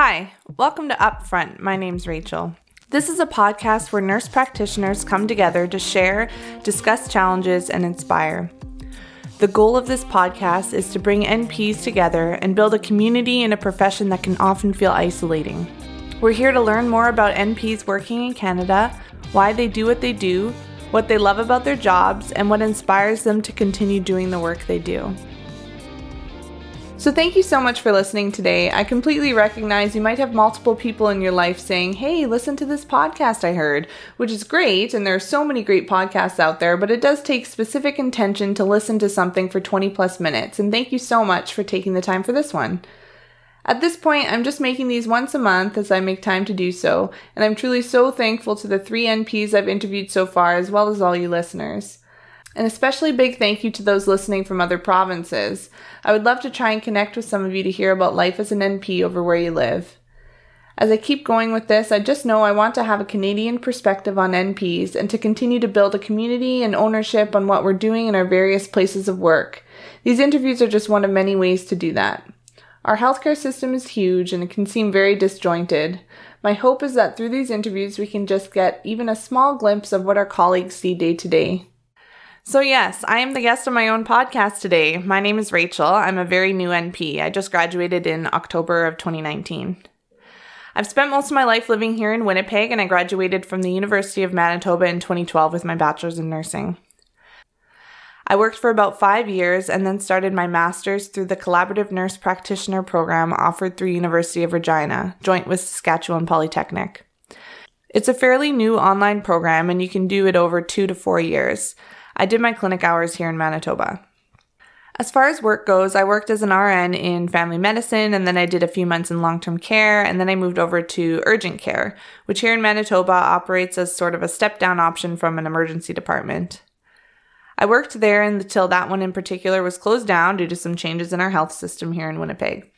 Hi, welcome to Upfront. My name's Rachel. This is a podcast where nurse practitioners come together to share, discuss challenges, and inspire. The goal of this podcast is to bring NPs together and build a community in a profession that can often feel isolating. We're here to learn more about NPs working in Canada, why they do what they do, what they love about their jobs, and what inspires them to continue doing the work they do. So, thank you so much for listening today. I completely recognize you might have multiple people in your life saying, Hey, listen to this podcast I heard, which is great. And there are so many great podcasts out there, but it does take specific intention to listen to something for 20 plus minutes. And thank you so much for taking the time for this one. At this point, I'm just making these once a month as I make time to do so, and I'm truly so thankful to the three NPs I've interviewed so far, as well as all you listeners. An especially big thank you to those listening from other provinces. I would love to try and connect with some of you to hear about life as an NP over where you live. As I keep going with this, I just know I want to have a Canadian perspective on NPs and to continue to build a community and ownership on what we're doing in our various places of work. These interviews are just one of many ways to do that. Our healthcare system is huge and it can seem very disjointed. My hope is that through these interviews, we can just get even a small glimpse of what our colleagues see day to day. So, yes, I am the guest of my own podcast today. My name is Rachel. I'm a very new NP. I just graduated in October of 2019. I've spent most of my life living here in Winnipeg, and I graduated from the University of Manitoba in 2012 with my bachelor's in nursing. I worked for about five years and then started my master's through the Collaborative Nurse Practitioner program offered through University of Regina, joint with Saskatchewan Polytechnic. It's a fairly new online program, and you can do it over two to four years. I did my clinic hours here in Manitoba. As far as work goes, I worked as an RN in family medicine and then I did a few months in long term care and then I moved over to urgent care, which here in Manitoba operates as sort of a step down option from an emergency department. I worked there until that one in particular was closed down due to some changes in our health system here in Winnipeg.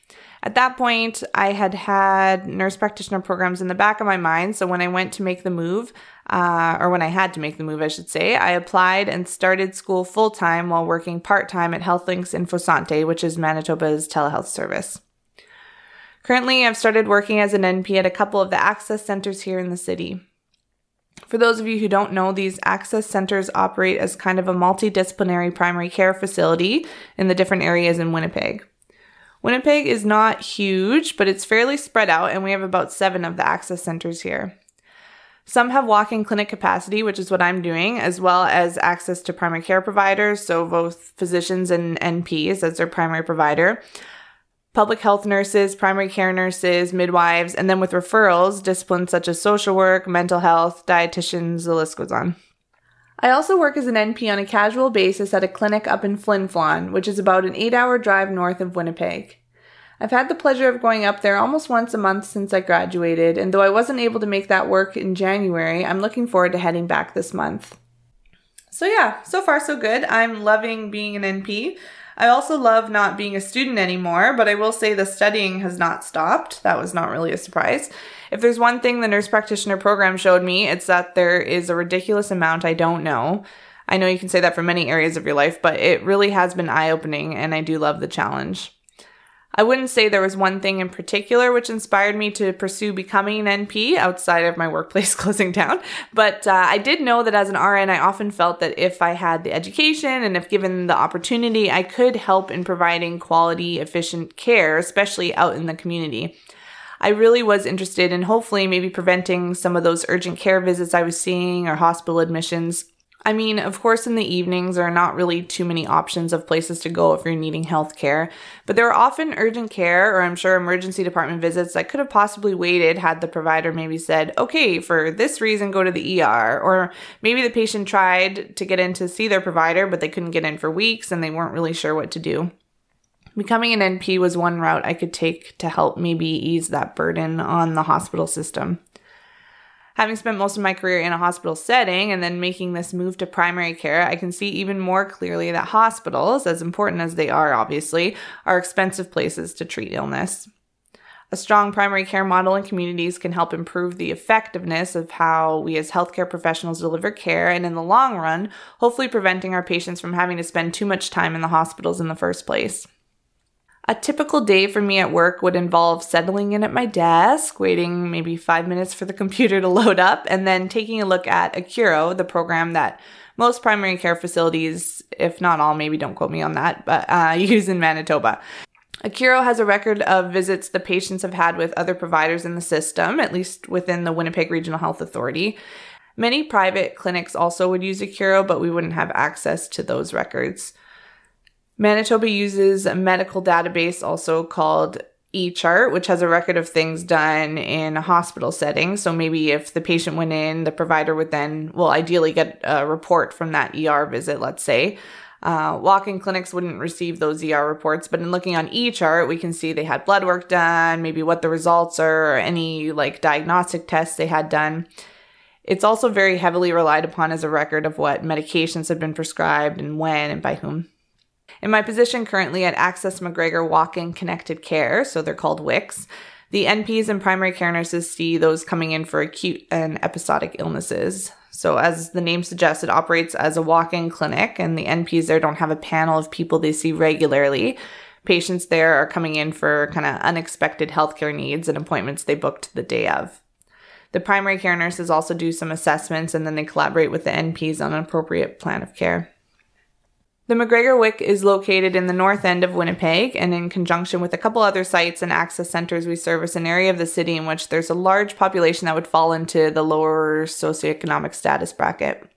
At that point, I had had nurse practitioner programs in the back of my mind. So when I went to make the move, uh, or when I had to make the move, I should say, I applied and started school full time while working part time at HealthLinks InfoSante, which is Manitoba's telehealth service. Currently, I've started working as an NP at a couple of the access centers here in the city. For those of you who don't know, these access centers operate as kind of a multidisciplinary primary care facility in the different areas in Winnipeg. Winnipeg is not huge, but it's fairly spread out, and we have about seven of the access centers here. Some have walk in clinic capacity, which is what I'm doing, as well as access to primary care providers, so both physicians and NPs as their primary provider, public health nurses, primary care nurses, midwives, and then with referrals, disciplines such as social work, mental health, dietitians, the list goes on. I also work as an NP on a casual basis at a clinic up in Flin Flon, which is about an eight hour drive north of Winnipeg. I've had the pleasure of going up there almost once a month since I graduated, and though I wasn't able to make that work in January, I'm looking forward to heading back this month. So, yeah, so far so good. I'm loving being an NP. I also love not being a student anymore, but I will say the studying has not stopped. That was not really a surprise. If there's one thing the nurse practitioner program showed me, it's that there is a ridiculous amount I don't know. I know you can say that for many areas of your life, but it really has been eye opening, and I do love the challenge. I wouldn't say there was one thing in particular which inspired me to pursue becoming an NP outside of my workplace closing down, but uh, I did know that as an RN, I often felt that if I had the education and if given the opportunity, I could help in providing quality, efficient care, especially out in the community. I really was interested in hopefully maybe preventing some of those urgent care visits I was seeing or hospital admissions I mean, of course, in the evenings, there are not really too many options of places to go if you're needing health care, but there are often urgent care or I'm sure emergency department visits that could have possibly waited had the provider maybe said, okay, for this reason, go to the ER. Or maybe the patient tried to get in to see their provider, but they couldn't get in for weeks and they weren't really sure what to do. Becoming an NP was one route I could take to help maybe ease that burden on the hospital system. Having spent most of my career in a hospital setting and then making this move to primary care, I can see even more clearly that hospitals, as important as they are obviously, are expensive places to treat illness. A strong primary care model in communities can help improve the effectiveness of how we as healthcare professionals deliver care and in the long run, hopefully preventing our patients from having to spend too much time in the hospitals in the first place. A typical day for me at work would involve settling in at my desk, waiting maybe five minutes for the computer to load up, and then taking a look at Accuro, the program that most primary care facilities, if not all, maybe don't quote me on that, but uh, use in Manitoba. Accuro has a record of visits the patients have had with other providers in the system, at least within the Winnipeg Regional Health Authority. Many private clinics also would use Accuro, but we wouldn't have access to those records. Manitoba uses a medical database also called eChart, which has a record of things done in a hospital setting. So maybe if the patient went in, the provider would then, well, ideally get a report from that ER visit, let's say. Uh, walk-in clinics wouldn't receive those ER reports, but in looking on eChart, we can see they had blood work done, maybe what the results are, or any like diagnostic tests they had done. It's also very heavily relied upon as a record of what medications have been prescribed and when and by whom. In my position currently at Access McGregor Walk In Connected Care, so they're called WICs, the NPs and primary care nurses see those coming in for acute and episodic illnesses. So, as the name suggests, it operates as a walk in clinic, and the NPs there don't have a panel of people they see regularly. Patients there are coming in for kind of unexpected healthcare needs and appointments they booked the day of. The primary care nurses also do some assessments and then they collaborate with the NPs on an appropriate plan of care. The McGregor WIC is located in the north end of Winnipeg, and in conjunction with a couple other sites and access centers, we service an area of the city in which there's a large population that would fall into the lower socioeconomic status bracket.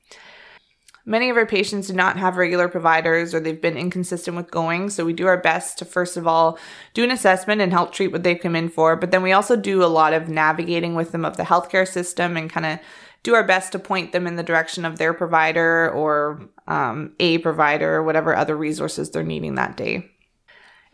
Many of our patients do not have regular providers or they've been inconsistent with going, so we do our best to first of all do an assessment and help treat what they've come in for, but then we also do a lot of navigating with them of the healthcare system and kind of do our best to point them in the direction of their provider or um, a provider or whatever other resources they're needing that day.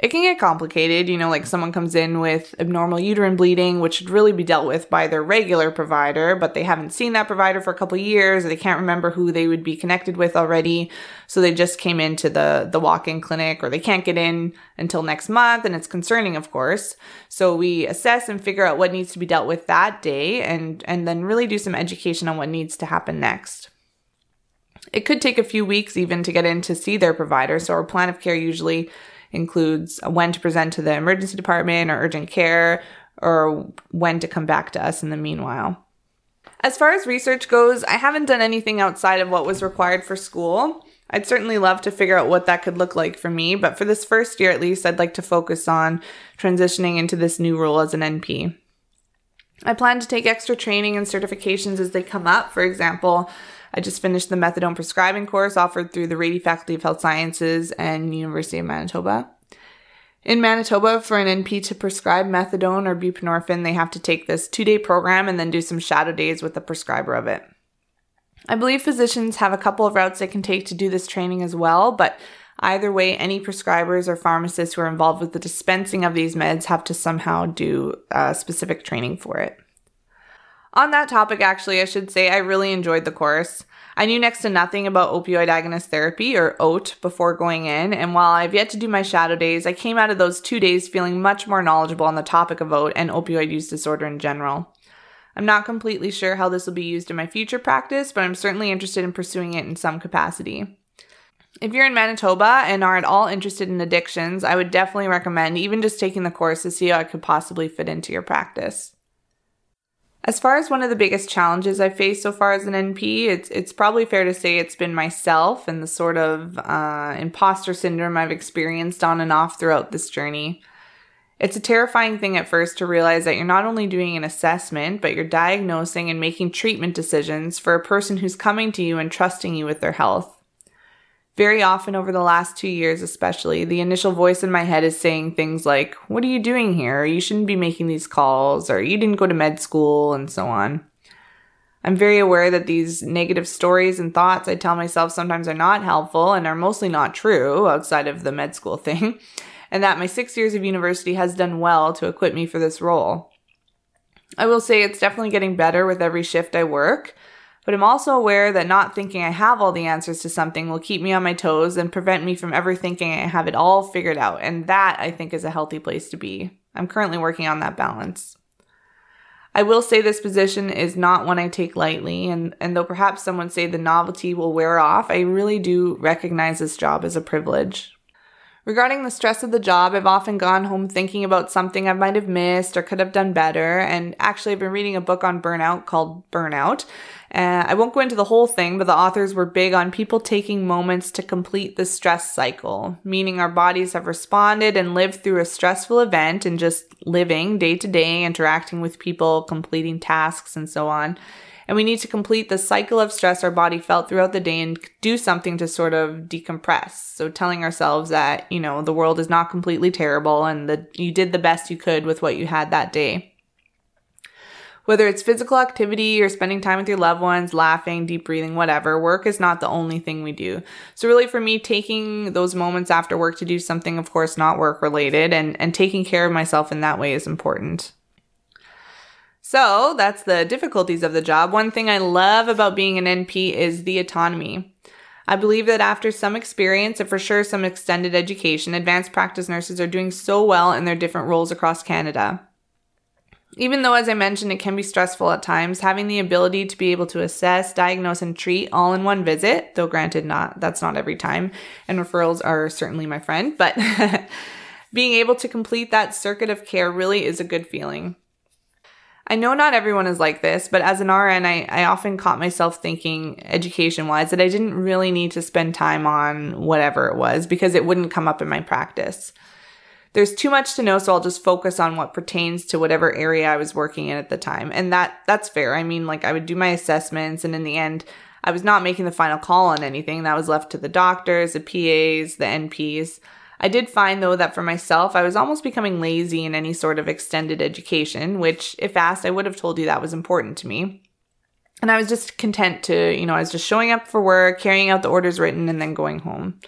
It can get complicated, you know, like someone comes in with abnormal uterine bleeding, which should really be dealt with by their regular provider, but they haven't seen that provider for a couple years, or they can't remember who they would be connected with already. So they just came into the, the walk-in clinic, or they can't get in until next month, and it's concerning, of course. So we assess and figure out what needs to be dealt with that day, and, and then really do some education on what needs to happen next. It could take a few weeks even to get in to see their provider, so our plan of care usually includes when to present to the emergency department or urgent care or when to come back to us in the meanwhile. As far as research goes, I haven't done anything outside of what was required for school. I'd certainly love to figure out what that could look like for me, but for this first year at least, I'd like to focus on transitioning into this new role as an NP. I plan to take extra training and certifications as they come up. For example, I just finished the methadone prescribing course offered through the Rady Faculty of Health Sciences and University of Manitoba. In Manitoba, for an NP to prescribe methadone or buprenorphine, they have to take this two day program and then do some shadow days with the prescriber of it. I believe physicians have a couple of routes they can take to do this training as well, but either way, any prescribers or pharmacists who are involved with the dispensing of these meds have to somehow do uh, specific training for it. On that topic, actually, I should say I really enjoyed the course. I knew next to nothing about opioid agonist therapy or OAT before going in, and while I've yet to do my shadow days, I came out of those two days feeling much more knowledgeable on the topic of OAT and opioid use disorder in general. I'm not completely sure how this will be used in my future practice, but I'm certainly interested in pursuing it in some capacity. If you're in Manitoba and are at all interested in addictions, I would definitely recommend even just taking the course to see how it could possibly fit into your practice. As far as one of the biggest challenges I've faced so far as an NP, it's it's probably fair to say it's been myself and the sort of uh, imposter syndrome I've experienced on and off throughout this journey. It's a terrifying thing at first to realize that you're not only doing an assessment, but you're diagnosing and making treatment decisions for a person who's coming to you and trusting you with their health. Very often over the last two years, especially, the initial voice in my head is saying things like, What are you doing here? You shouldn't be making these calls, or you didn't go to med school, and so on. I'm very aware that these negative stories and thoughts I tell myself sometimes are not helpful and are mostly not true outside of the med school thing, and that my six years of university has done well to equip me for this role. I will say it's definitely getting better with every shift I work, but I'm also aware that not thinking I have all the answers to something will keep me on my toes and prevent me from ever thinking I have it all figured out. And that, I think, is a healthy place to be. I'm currently working on that balance. I will say this position is not one I take lightly, and, and though perhaps someone say the novelty will wear off, I really do recognize this job as a privilege. Regarding the stress of the job, I've often gone home thinking about something I might have missed or could have done better. And actually, I've been reading a book on burnout called Burnout. Uh, I won't go into the whole thing, but the authors were big on people taking moments to complete the stress cycle, meaning our bodies have responded and lived through a stressful event and just living day to day, interacting with people, completing tasks, and so on and we need to complete the cycle of stress our body felt throughout the day and do something to sort of decompress. So telling ourselves that, you know, the world is not completely terrible and that you did the best you could with what you had that day. Whether it's physical activity or spending time with your loved ones, laughing, deep breathing, whatever, work is not the only thing we do. So really for me, taking those moments after work to do something, of course, not work related and, and taking care of myself in that way is important. So that's the difficulties of the job. One thing I love about being an NP is the autonomy. I believe that after some experience and for sure some extended education, advanced practice nurses are doing so well in their different roles across Canada. Even though, as I mentioned, it can be stressful at times, having the ability to be able to assess, diagnose, and treat all in one visit, though granted, not that's not every time, and referrals are certainly my friend, but being able to complete that circuit of care really is a good feeling. I know not everyone is like this, but as an RN, I, I often caught myself thinking education wise that I didn't really need to spend time on whatever it was because it wouldn't come up in my practice. There's too much to know, so I'll just focus on what pertains to whatever area I was working in at the time. And that that's fair. I mean, like I would do my assessments and in the end, I was not making the final call on anything. That was left to the doctors, the PAs, the NPs. I did find though that for myself, I was almost becoming lazy in any sort of extended education, which if asked, I would have told you that was important to me. And I was just content to, you know, I was just showing up for work, carrying out the orders written, and then going home.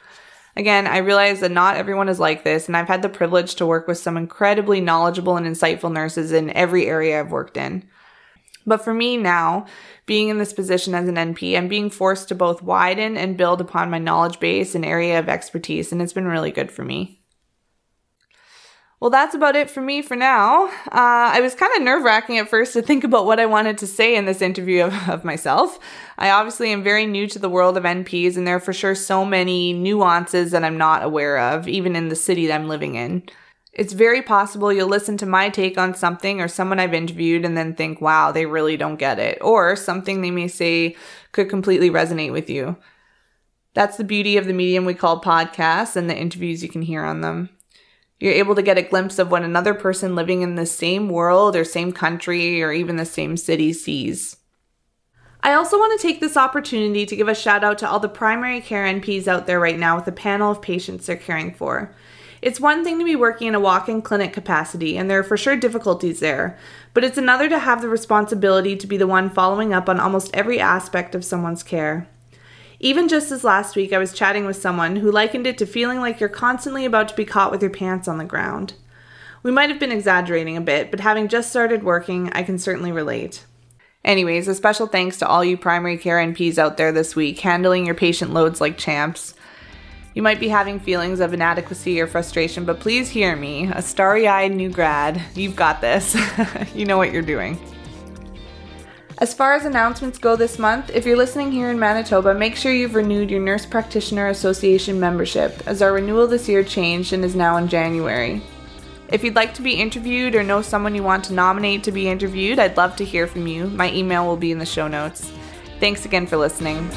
Again, I realize that not everyone is like this, and I've had the privilege to work with some incredibly knowledgeable and insightful nurses in every area I've worked in. But for me now, being in this position as an NP, I'm being forced to both widen and build upon my knowledge base and area of expertise, and it's been really good for me. Well, that's about it for me for now. Uh, I was kind of nerve wracking at first to think about what I wanted to say in this interview of, of myself. I obviously am very new to the world of NPs, and there are for sure so many nuances that I'm not aware of, even in the city that I'm living in. It's very possible you'll listen to my take on something or someone I've interviewed and then think, wow, they really don't get it. Or something they may say could completely resonate with you. That's the beauty of the medium we call podcasts and the interviews you can hear on them. You're able to get a glimpse of what another person living in the same world or same country or even the same city sees. I also want to take this opportunity to give a shout out to all the primary care NPs out there right now with the panel of patients they're caring for. It's one thing to be working in a walk in clinic capacity, and there are for sure difficulties there, but it's another to have the responsibility to be the one following up on almost every aspect of someone's care. Even just as last week, I was chatting with someone who likened it to feeling like you're constantly about to be caught with your pants on the ground. We might have been exaggerating a bit, but having just started working, I can certainly relate. Anyways, a special thanks to all you primary care NPs out there this week, handling your patient loads like champs. You might be having feelings of inadequacy or frustration, but please hear me. A starry eyed new grad, you've got this. you know what you're doing. As far as announcements go this month, if you're listening here in Manitoba, make sure you've renewed your Nurse Practitioner Association membership, as our renewal this year changed and is now in January. If you'd like to be interviewed or know someone you want to nominate to be interviewed, I'd love to hear from you. My email will be in the show notes. Thanks again for listening.